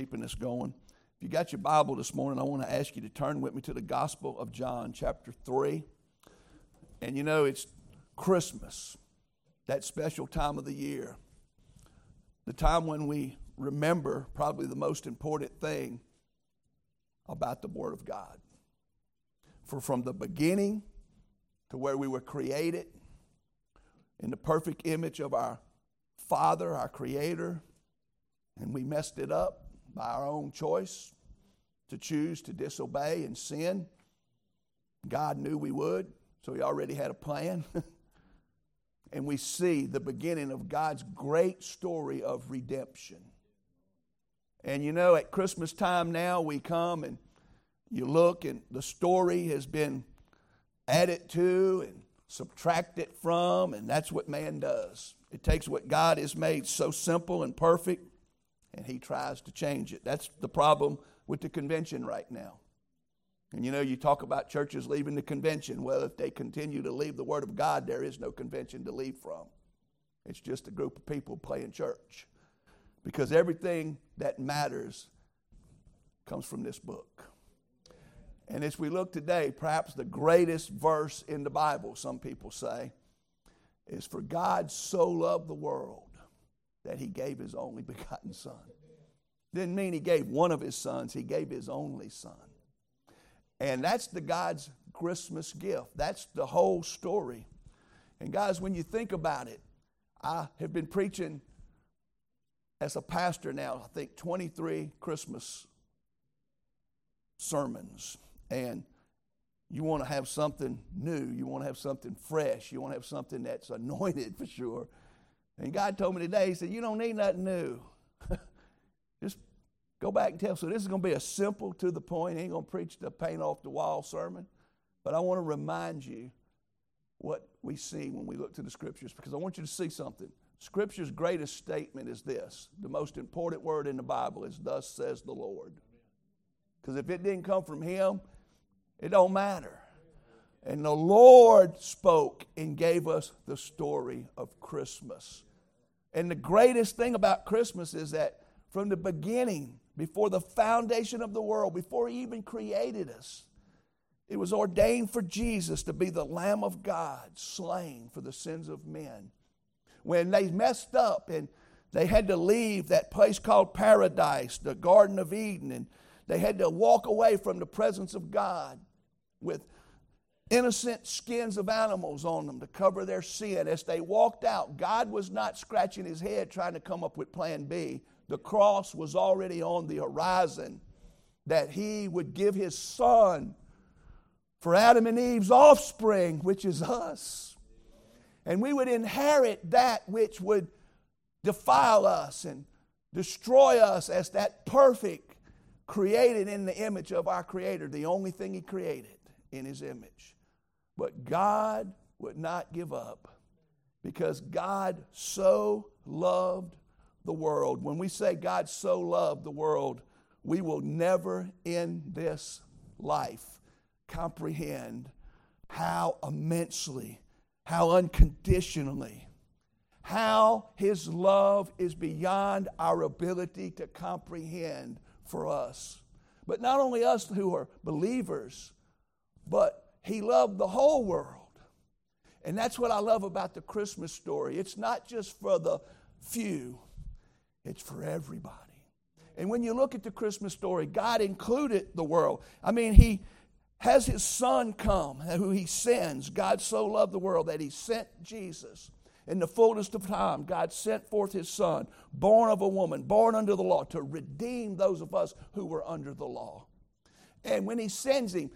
keeping this going. If you got your Bible this morning, I want to ask you to turn with me to the Gospel of John, chapter 3. And you know, it's Christmas, that special time of the year, the time when we remember probably the most important thing about the Word of God. For from the beginning to where we were created in the perfect image of our Father, our Creator, and we messed it up by our own choice to choose to disobey and sin. God knew we would, so He already had a plan. and we see the beginning of God's great story of redemption. And you know, at Christmas time now, we come and you look, and the story has been added to and subtracted from, and that's what man does. It takes what God has made so simple and perfect, and he tries to change it. That's the problem with the convention right now. And you know, you talk about churches leaving the convention. Well, if they continue to leave the Word of God, there is no convention to leave from. It's just a group of people playing church. Because everything that matters comes from this book. And as we look today, perhaps the greatest verse in the Bible, some people say, is for God so loved the world that he gave his only begotten Son. Didn't mean he gave one of his sons, he gave his only Son. And that's the God's Christmas gift. That's the whole story. And guys, when you think about it, I have been preaching as a pastor now, I think 23 Christmas sermons. And you want to have something new. You want to have something fresh. You want to have something that's anointed for sure. And God told me today, He said, You don't need nothing new. Just go back and tell. So this is going to be a simple, to the point. I ain't going to preach the paint off the wall sermon. But I want to remind you what we see when we look to the scriptures because I want you to see something. Scripture's greatest statement is this the most important word in the Bible is, Thus says the Lord. Because if it didn't come from Him, it don't matter. And the Lord spoke and gave us the story of Christmas. And the greatest thing about Christmas is that from the beginning, before the foundation of the world, before He even created us, it was ordained for Jesus to be the Lamb of God slain for the sins of men. When they messed up and they had to leave that place called paradise, the Garden of Eden, and they had to walk away from the presence of God with innocent skins of animals on them to cover their sin. As they walked out, God was not scratching his head trying to come up with plan B. The cross was already on the horizon that he would give his son for Adam and Eve's offspring, which is us and we would inherit that which would defile us and destroy us as that perfect created in the image of our Creator, the only thing He created in His image. But God would not give up because God so loved the world. When we say God so loved the world, we will never in this life comprehend how immensely how unconditionally, how His love is beyond our ability to comprehend for us. But not only us who are believers, but He loved the whole world. And that's what I love about the Christmas story. It's not just for the few, it's for everybody. And when you look at the Christmas story, God included the world. I mean, He has his son come, who he sends. God so loved the world that he sent Jesus. In the fullness of time, God sent forth his son, born of a woman, born under the law, to redeem those of us who were under the law. And when he sends him,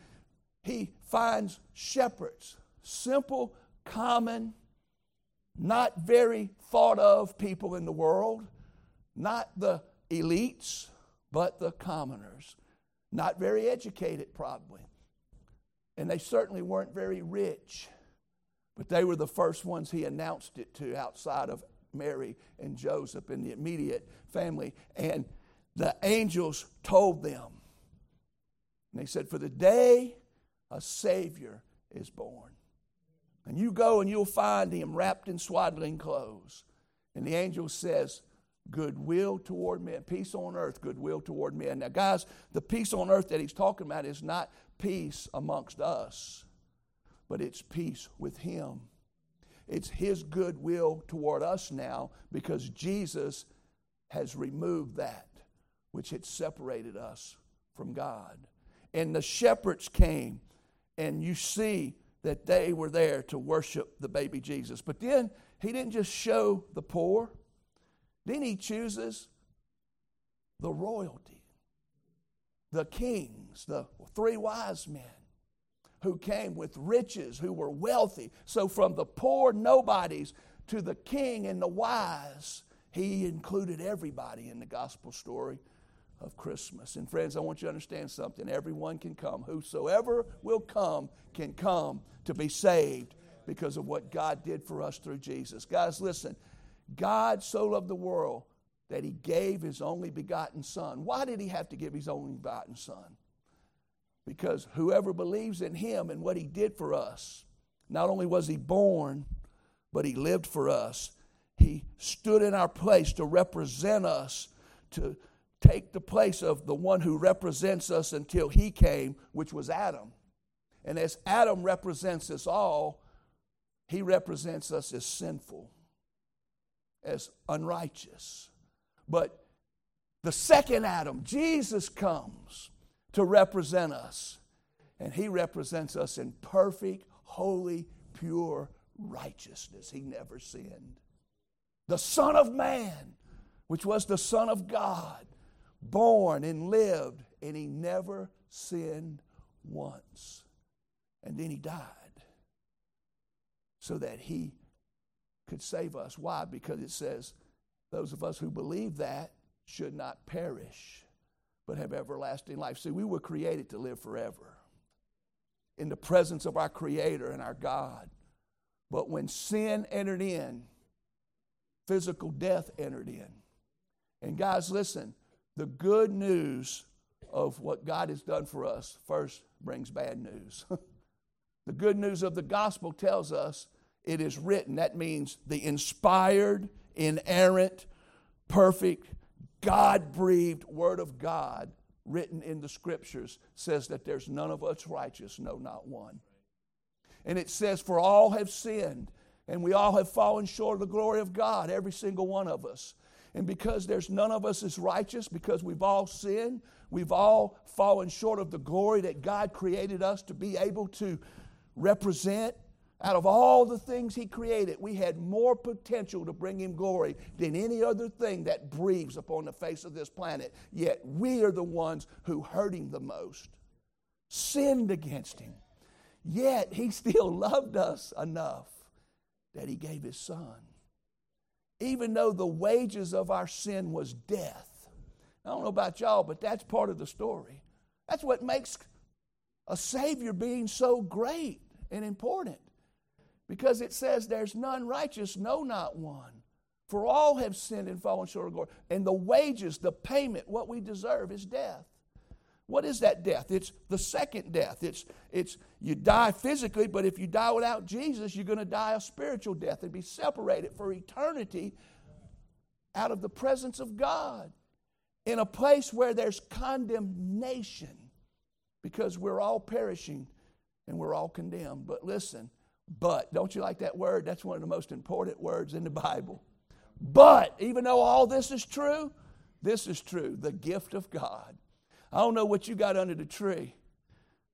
he finds shepherds, simple, common, not very thought of people in the world, not the elites, but the commoners. Not very educated, probably. And they certainly weren't very rich, but they were the first ones he announced it to outside of Mary and Joseph and the immediate family. And the angels told them, and they said, For the day a Savior is born. And you go and you'll find him wrapped in swaddling clothes. And the angel says, goodwill toward men. Peace on earth, goodwill toward men. Now, guys, the peace on earth that he's talking about is not peace amongst us, but it's peace with him. It's his goodwill toward us now because Jesus has removed that which had separated us from God. And the shepherds came, and you see that they were there to worship the baby Jesus. But then he didn't just show the poor, then he chooses the royalty, the kings, the three wise men who came with riches, who were wealthy. So from the poor nobodies to the king and the wise, he included everybody in the gospel story of Christmas. And friends, I want you to understand something. Everyone can come. Whosoever will come can come to be saved because of what God did for us through Jesus. Guys, listen. God so loved the world that he gave his only begotten Son. Why did he have to give his only begotten Son? Because whoever believes in him and what he did for us, not only was he born, but he lived for us. He stood in our place to represent us, to take the place of the one who represents us until he came, which was Adam. And as Adam represents us all, he represents us as sinful, as unrighteous. But the second Adam, Jesus, comes to represent us. And he represents us in perfect, holy, pure righteousness. He never sinned. The Son of Man, which was the Son of God, born and lived, and he never sinned once. And then he died so that he could save us. Why? Because it says, those of us who believe that should not perish, but have everlasting life. See, we were created to live forever in the presence of our Creator and our God. But when sin entered in, physical death entered in. And guys, listen, the good news of what God has done for us first brings bad news. the good news of the gospel tells us it is written. That means the inspired, inerrant, perfect, God breathed Word of God written in the Scriptures says that there's none of us righteous, no, not one. And it says, For all have sinned, and we all have fallen short of the glory of God, every single one of us. And because there's none of us is righteous, because we've all sinned, we've all fallen short of the glory that God created us to be able to represent. Out of all the things He created, we had more potential to bring Him glory than any other thing that breathes upon the face of this planet. Yet we are the ones who hurt Him the most, sinned against Him. Yet He still loved us enough that He gave His Son even though the wages of our sin was death. I don't know about y'all, but that's part of the story. That's what makes a Savior being so great and important. Because it says, There's none righteous, no, not one. For all have sinned and fallen short of glory. And the wages, the payment, what we deserve is death. What is that death? It's the second death. It's, it's you die physically, but if you die without Jesus, you're going to die a spiritual death and be separated for eternity out of the presence of God in a place where there's condemnation because we're all perishing and we're all condemned. But listen, but, don't you like that word? That's one of the most important words in the Bible. But, even though all this is true, this is true the gift of God I don't know what you got under the tree,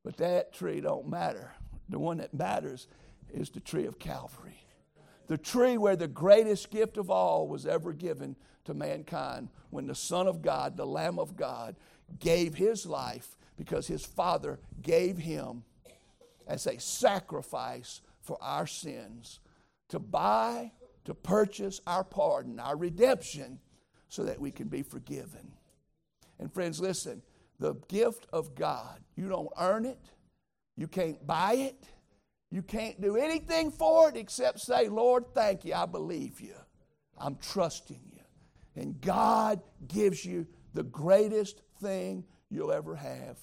but that tree don't matter. The one that matters is the tree of Calvary. The tree where the greatest gift of all was ever given to mankind when the Son of God, the Lamb of God, gave his life because his Father gave him as a sacrifice for our sins to buy, to purchase our pardon, our redemption, so that we can be forgiven. And friends, listen, the gift of God. You don't earn it, you can't buy it, you can't do anything for it except say, Lord, thank you, I believe you, I'm trusting you. And God gives you the greatest thing you'll ever have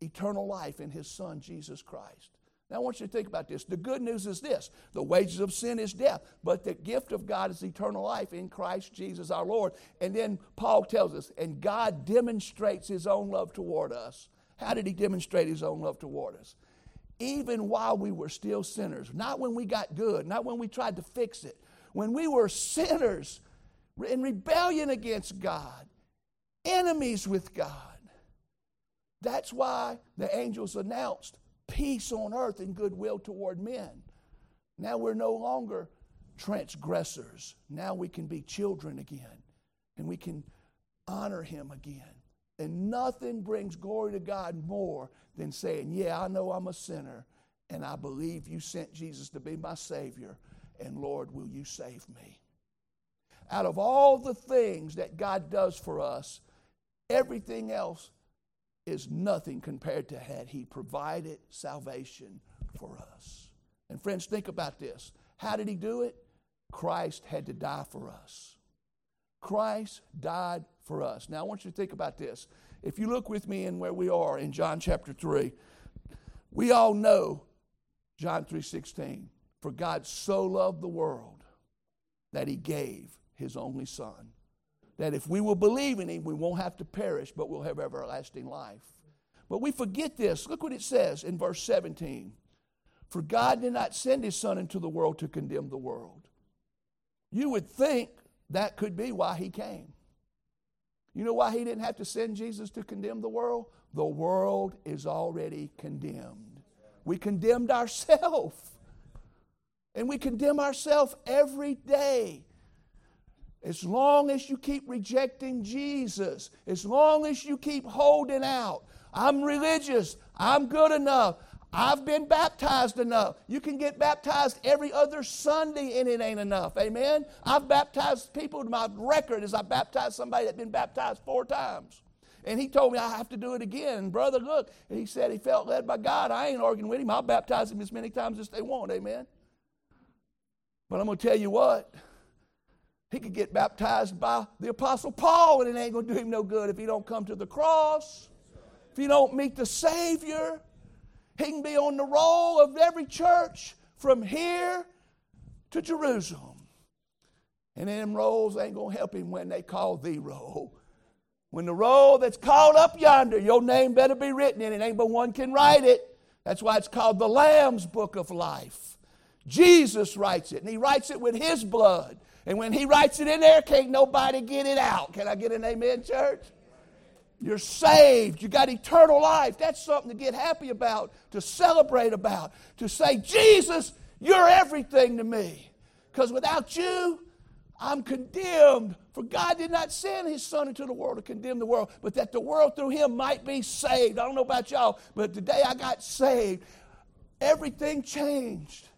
eternal life in His Son, Jesus Christ. Now, I want you to think about this. The good news is this the wages of sin is death, but the gift of God is eternal life in Christ Jesus our Lord. And then Paul tells us, and God demonstrates his own love toward us. How did he demonstrate his own love toward us? Even while we were still sinners, not when we got good, not when we tried to fix it, when we were sinners in rebellion against God, enemies with God. That's why the angels announced peace on earth and goodwill toward men. Now we're no longer transgressors. Now we can be children again and we can honor Him again. And nothing brings glory to God more than saying, Yeah, I know I'm a sinner and I believe you sent Jesus to be my Savior. And Lord, will you save me? Out of all the things that God does for us, everything else is nothing compared to had He provided salvation for us. And friends, think about this. How did He do it? Christ had to die for us. Christ died for us. Now I want you to think about this. If you look with me in where we are in John chapter 3, we all know John 3:16, for God so loved the world that he gave his only son that if we will believe in him, we won't have to perish, but we'll have everlasting life. But we forget this. Look what it says in verse 17. For God did not send his son into the world to condemn the world. You would think that could be why he came. You know why he didn't have to send Jesus to condemn the world? The world is already condemned. We condemned ourselves. And we condemn ourselves every day. As long as you keep rejecting Jesus, as long as you keep holding out, I'm religious, I'm good enough, I've been baptized enough. You can get baptized every other Sunday and it ain't enough. Amen? I've baptized people, my record is I baptized somebody that's been baptized four times. And he told me I have to do it again. And brother, look, he said he felt led by God. I ain't arguing with him. I'll baptize him as many times as they want. Amen? But I'm going to tell you what. He could get baptized by the Apostle Paul, and it ain't going to do him no good if he don't come to the cross, if he don't meet the Savior. He can be on the roll of every church from here to Jerusalem. And them rolls ain't going to help him when they call the roll. When the roll that's called up yonder, your name better be written in it. Ain't but one can write it. That's why it's called the Lamb's Book of Life. Jesus writes it, and he writes it with his blood. And when he writes it in there, can't nobody get it out. Can I get an amen, church? You're saved. You got eternal life. That's something to get happy about, to celebrate about, to say, Jesus, you're everything to me. Because without you, I'm condemned. For God did not send his Son into the world to condemn the world, but that the world through him might be saved. I don't know about y'all, but today I got saved. Everything changed.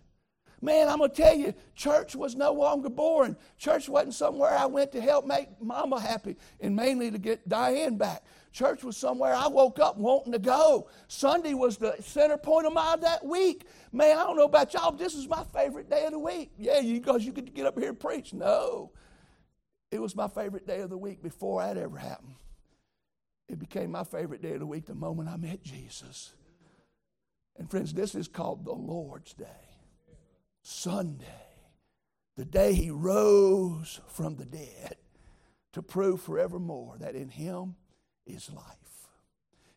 Man, I'm going to tell you, church was no longer boring. Church wasn't somewhere I went to help make mama happy and mainly to get Diane back. Church was somewhere I woke up wanting to go. Sunday was the center point of my that week. Man, I don't know about y'all, this is my favorite day of the week. Yeah, you get to get up here and preach. No. It was my favorite day of the week before that ever happened. It became my favorite day of the week the moment I met Jesus. And friends, this is called the Lord's Day. Sunday, the day he rose from the dead to prove forevermore that in him is life.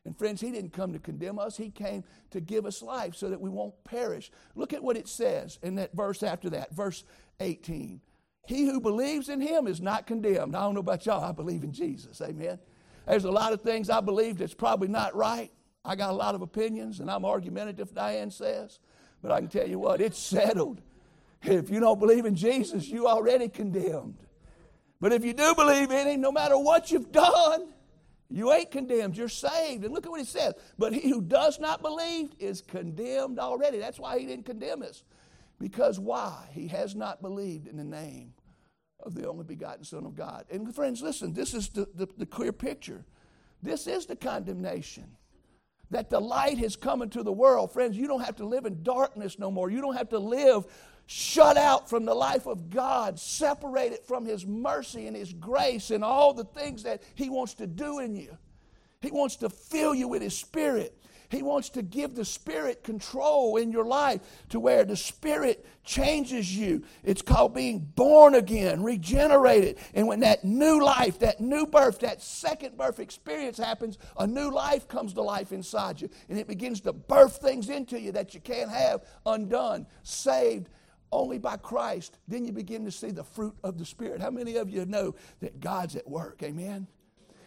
And friends, he didn't come to condemn us, he came to give us life so that we won't perish. Look at what it says in that verse after that, verse 18. He who believes in him is not condemned. I don't know about y'all, I believe in Jesus. Amen. There's a lot of things I believe that's probably not right. I got a lot of opinions, and I'm argumentative, Diane says. But I can tell you what, it's settled. If you don't believe in Jesus, you already condemned. But if you do believe in Him, no matter what you've done, you ain't condemned. You're saved. And look at what He says. But he who does not believe is condemned already. That's why He didn't condemn us. Because why? He has not believed in the name of the only begotten Son of God. And friends, listen, this is the, the, the clear picture. This is the condemnation that the light has come into the world. Friends, you don't have to live in darkness no more. You don't have to live shut out from the life of God, separated from His mercy and His grace and all the things that He wants to do in you. He wants to fill you with His Spirit. He wants to give the Spirit control in your life to where the Spirit changes you. It's called being born again, regenerated. And when that new life, that new birth, that second birth experience happens, a new life comes to life inside you. And it begins to birth things into you that you can't have undone, saved only by Christ. Then you begin to see the fruit of the Spirit. How many of you know that God's at work? Amen.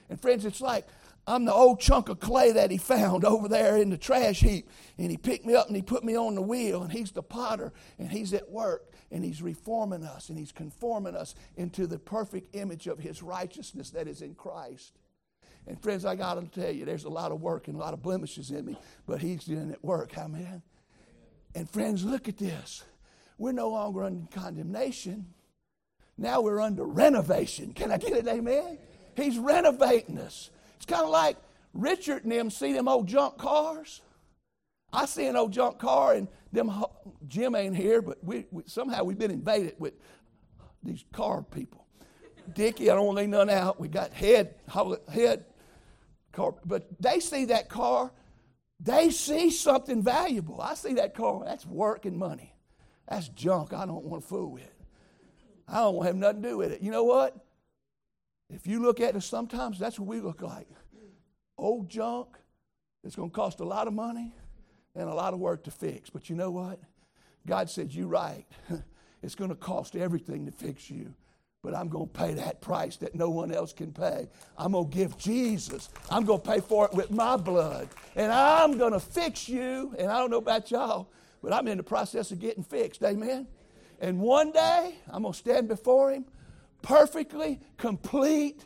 And friends, it's like I'm the old chunk of clay that he found over there in the trash heap. And he picked me up and he put me on the wheel. And he's the potter and he's at work and he's reforming us and he's conforming us into the perfect image of his righteousness that is in Christ. And friends, I got to tell you, there's a lot of work and a lot of blemishes in me, but he's doing it work. Amen. And friends, look at this. We're no longer under condemnation. Now we're under renovation. Can I get it? Amen. He's renovating us. It's kind of like Richard and them see them old junk cars. I see an old junk car, and them Jim ain't here, but we, we somehow we've been invaded with these car people. Dickie, I don't want leave none out. We got head head car, but they see that car. They see something valuable. I see that car. That's work and money. That's junk. I don't want to fool with. I don't want to have nothing to do with it. You know what? If you look at us sometimes, that's what we look like. Old junk It's going to cost a lot of money and a lot of work to fix. But you know what? God said, You're right. It's going to cost everything to fix you. But I'm going to pay that price that no one else can pay. I'm going to give Jesus. I'm going to pay for it with my blood. And I'm going to fix you. And I don't know about y'all, but I'm in the process of getting fixed. Amen? And one day, I'm going to stand before Him perfectly, complete,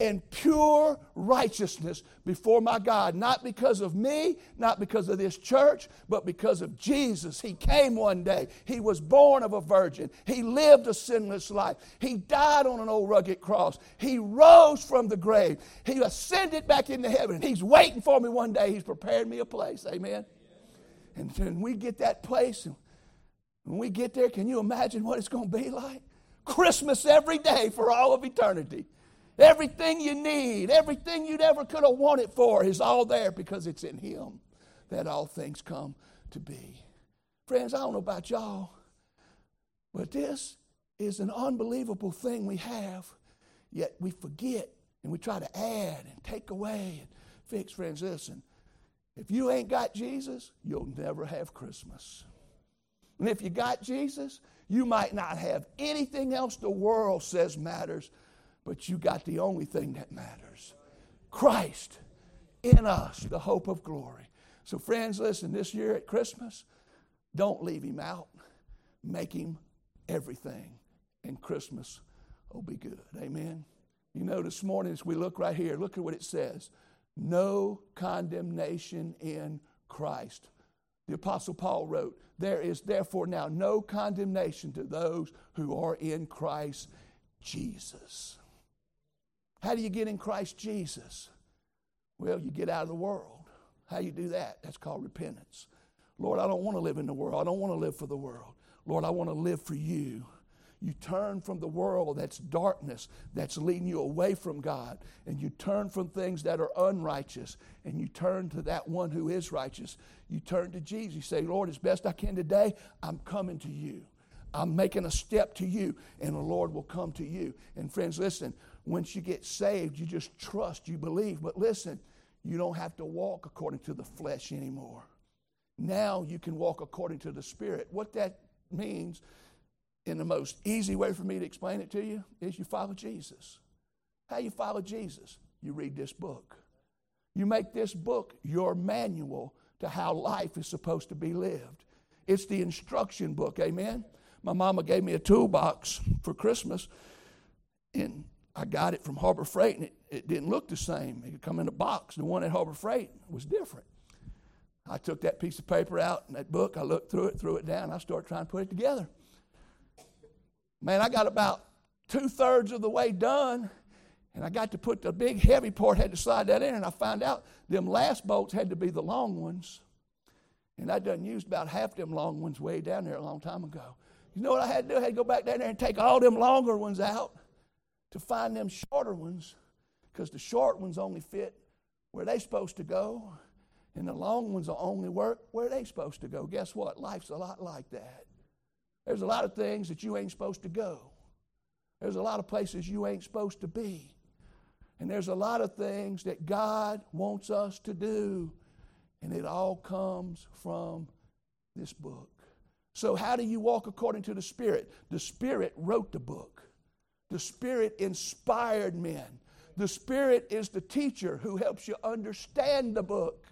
and pure righteousness before my God. Not because of me, not because of this church, but because of Jesus. He came one day. He was born of a virgin. He lived a sinless life. He died on an old rugged cross. He rose from the grave. He ascended back into heaven. He's waiting for me one day. He's prepared me a place. Amen. And when we get that place, when we get there, can you imagine what it's going to be like? Christmas every day for all of eternity. Everything you need, everything you'd ever could have wanted for is all there because it's in Him that all things come to be. Friends, I don't know about y'all, but this is an unbelievable thing we have, yet we forget and we try to add and take away and fix. Friends, listen, if you ain't got Jesus, you'll never have Christmas. And if you got Jesus, you might not have anything else the world says matters, but you got the only thing that matters Christ in us, the hope of glory. So, friends, listen, this year at Christmas, don't leave him out. Make him everything, and Christmas will be good. Amen. You know, this morning as we look right here, look at what it says no condemnation in Christ. The Apostle Paul wrote, There is therefore now no condemnation to those who are in Christ Jesus. How do you get in Christ Jesus? Well, you get out of the world. How you do that? That's called repentance. Lord, I don't want to live in the world. I don't want to live for the world. Lord, I want to live for you. You turn from the world that's darkness, that's leading you away from God, and you turn from things that are unrighteous, and you turn to that one who is righteous. You turn to Jesus. You say, Lord, as best I can today, I'm coming to you. I'm making a step to you, and the Lord will come to you. And friends, listen, once you get saved, you just trust, you believe. But listen, you don't have to walk according to the flesh anymore. Now you can walk according to the Spirit. What that means in the most easy way for me to explain it to you is you follow Jesus. How you follow Jesus? You read this book. You make this book your manual to how life is supposed to be lived. It's the instruction book, amen? My mama gave me a toolbox for Christmas, and I got it from Harbor Freight, and it, it didn't look the same. It could come in a box. The one at Harbor Freight was different. I took that piece of paper out and that book, I looked through it, threw it down, I started trying to put it together. Man, I got about two thirds of the way done, and I got to put the big heavy part, had to slide that in, and I found out them last bolts had to be the long ones. And I done used about half them long ones way down there a long time ago. You know what I had to do? I had to go back down there and take all them longer ones out to find them shorter ones, because the short ones only fit where they supposed to go, and the long ones will only work where they supposed to go. Guess what? Life's a lot like that. There's a lot of things that you ain't supposed to go. There's a lot of places you ain't supposed to be. And there's a lot of things that God wants us to do. And it all comes from this book. So, how do you walk according to the Spirit? The Spirit wrote the book, the Spirit inspired men. The Spirit is the teacher who helps you understand the book.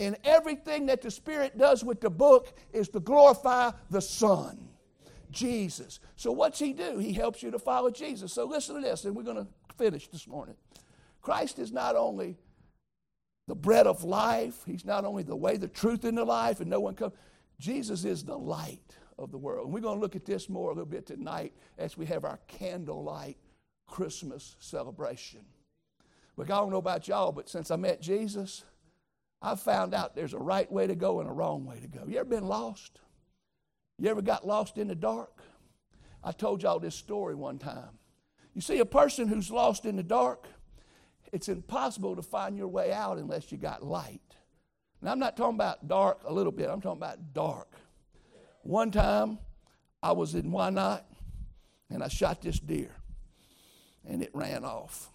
And everything that the Spirit does with the book is to glorify the Son, Jesus. So, what's He do? He helps you to follow Jesus. So, listen to this, and we're going to finish this morning. Christ is not only the bread of life, He's not only the way, the truth, and the life, and no one comes. Jesus is the light of the world. And we're going to look at this more a little bit tonight as we have our candlelight Christmas celebration. But I don't know about y'all, but since I met Jesus, I found out there's a right way to go and a wrong way to go. You ever been lost? You ever got lost in the dark? I told y'all this story one time. You see, a person who's lost in the dark, it's impossible to find your way out unless you got light. Now, I'm not talking about dark a little bit, I'm talking about dark. One time, I was in Wynot and I shot this deer and it ran off.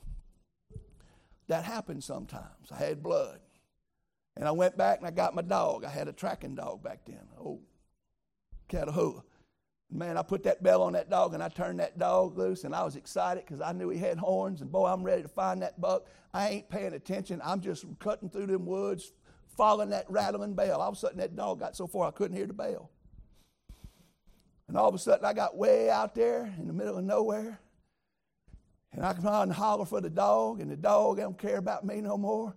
That happens sometimes. I had blood. And I went back and I got my dog. I had a tracking dog back then, old Catahoula. Man, I put that bell on that dog and I turned that dog loose and I was excited because I knew he had horns and boy, I'm ready to find that buck. I ain't paying attention. I'm just cutting through them woods, following that rattling bell. All of a sudden, that dog got so far I couldn't hear the bell. And all of a sudden, I got way out there in the middle of nowhere. And I come out and holler for the dog, and the dog don't care about me no more.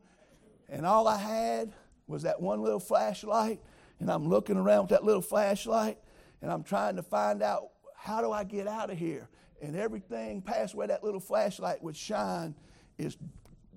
And all I had was that one little flashlight, and I'm looking around with that little flashlight, and I'm trying to find out how do I get out of here. And everything past where that little flashlight would shine is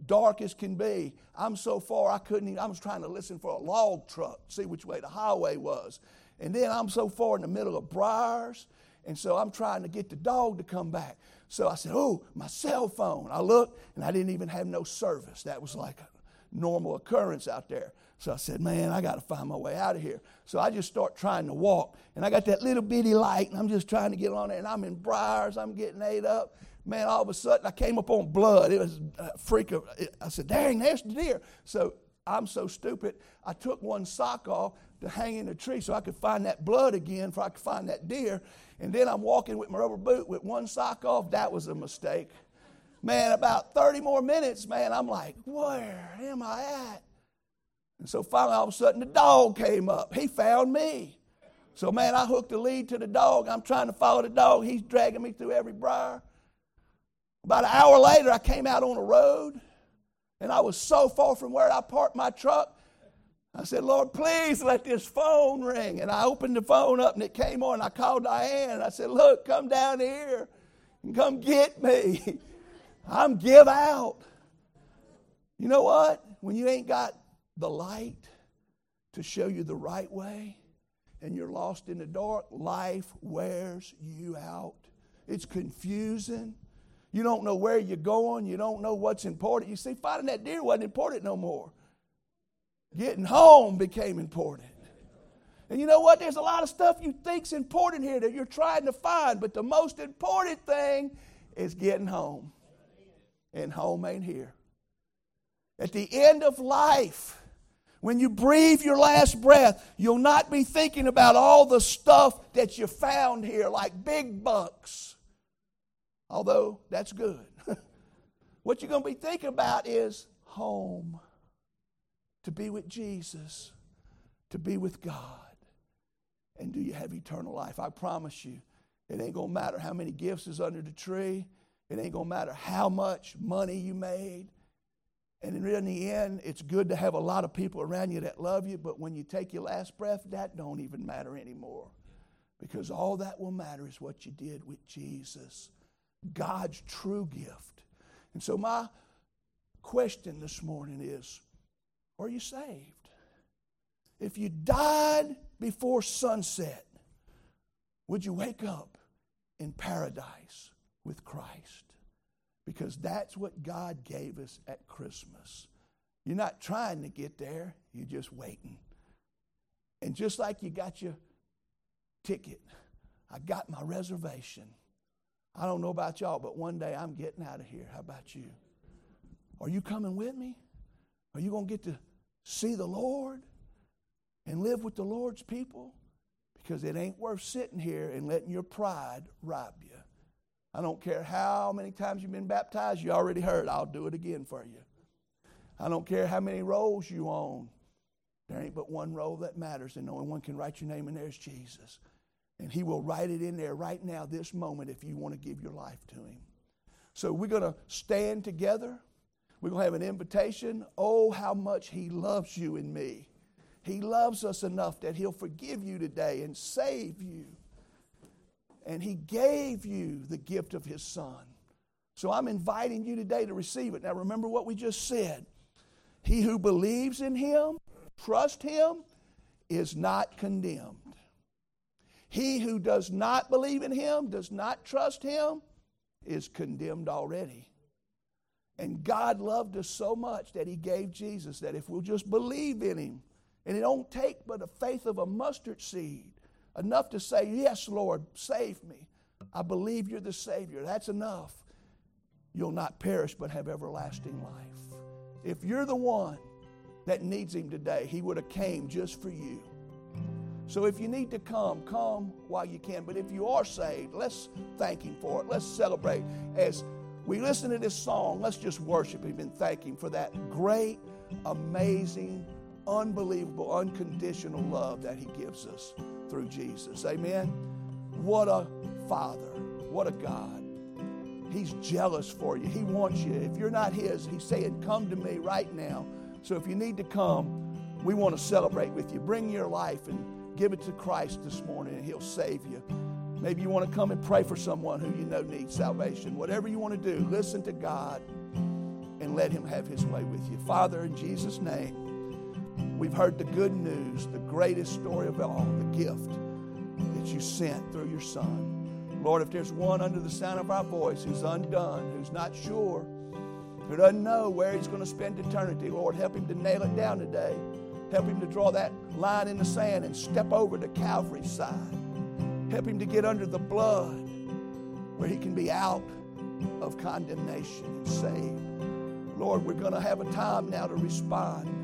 dark as can be. I'm so far I couldn't even, I was trying to listen for a log truck, see which way the highway was. And then I'm so far in the middle of briars, and so I'm trying to get the dog to come back. So I said, Oh, my cell phone. I looked, and I didn't even have no service. That was like a normal occurrence out there. So I said, Man, I got to find my way out of here. So I just start trying to walk, and I got that little bitty light, and I'm just trying to get on there, and I'm in briars, I'm getting ate up man, all of a sudden I came up on blood. It was a freak of, I said, dang, there's the deer. So I'm so stupid. I took one sock off to hang in a tree so I could find that blood again, so I could find that deer. And then I'm walking with my rubber boot with one sock off. That was a mistake. Man, about 30 more minutes, man, I'm like, where am I at? And so finally, all of a sudden, the dog came up. He found me. So, man, I hooked the lead to the dog. I'm trying to follow the dog. He's dragging me through every briar. About an hour later, I came out on a road, and I was so far from where I parked my truck. I said, Lord, please let this phone ring. And I opened the phone up, and it came on. I called Diane, and I said, Look, come down here and come get me. I'm give out. You know what? When you ain't got the light to show you the right way, and you're lost in the dark, life wears you out. It's confusing. You don't know where you're going. You don't know what's important. You see, finding that deer wasn't important no more. Getting home became important. And you know what? There's a lot of stuff you think's important here that you're trying to find, but the most important thing is getting home. And home ain't here. At the end of life, when you breathe your last breath, you'll not be thinking about all the stuff that you found here, like big bucks although that's good. what you're going to be thinking about is home, to be with Jesus, to be with God. And do you have eternal life? I promise you, it ain't going to matter how many gifts is under the tree. It ain't going to matter how much money you made. And in the end, it's good to have a lot of people around you that love you, but when you take your last breath, that don't even matter anymore. Because all that will matter is what you did with Jesus. God's true gift. And so, my question this morning is Are you saved? If you died before sunset, would you wake up in paradise with Christ? Because that's what God gave us at Christmas. You're not trying to get there, you're just waiting. And just like you got your ticket, I got my reservation. I don't know about y'all, but one day I'm getting out of here. How about you? Are you coming with me? Are you going to get to see the Lord and live with the Lord's people? Because it ain't worth sitting here and letting your pride rob you. I don't care how many times you've been baptized, you already heard, I'll do it again for you. I don't care how many rolls you own. There ain't but one roll that matters, and only one can write your name in there is Jesus. And He will write it in there right now, this moment, if you want to give your life to Him. So we're going to stand together. We're going to have an invitation. Oh, how much He loves you and me. He loves us enough that He'll forgive you today and save you. And He gave you the gift of His Son. So I'm inviting you today to receive it. Now, remember what we just said. He who believes in Him, trust Him, is not condemned. He who does not believe in Him, does not trust Him, is condemned already. And God loved us so much that He gave Jesus that if we'll just believe in Him, and it don't take but the faith of a mustard seed, enough to say, Yes, Lord, save me. I believe you're the Savior. That's enough. You'll not perish but have everlasting life. If you're the one that needs Him today, He would have came just for you. So if you need to come, come while you can. But if you are saved, let's thank Him for it. Let's celebrate. As we listen to this song, let's just worship Him and thank Him for that great, amazing, unbelievable, unconditional love that He gives us through Jesus. Amen. What a Father. What a God. He's jealous for you. He wants you. If you're not His, He's saying, Come to me right now. So if you need to come, we want to celebrate with you. Bring your life and give it to Christ this morning, and He'll save you. Maybe you want to come and pray for someone who you know needs salvation. Whatever you want to do, listen to God and let Him have His way with you. Father, in Jesus' name, we've heard the good news, the greatest story of all, the gift that you sent through your Son. Lord, if there's one under the sound of our voice who's undone, who's not sure, who doesn't know where he's going to spend eternity, Lord, help him to nail it down today. Help him to draw that line in the sand and step over to Calvary's side. Help him to get under the blood where he can be out of condemnation and saved. Lord, we're going to have a time now to respond.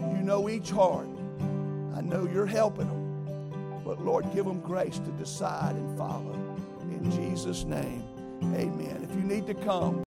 You know each heart. I know you're helping them. But Lord, give them grace to decide and follow. In Jesus' name, amen. If you need to come,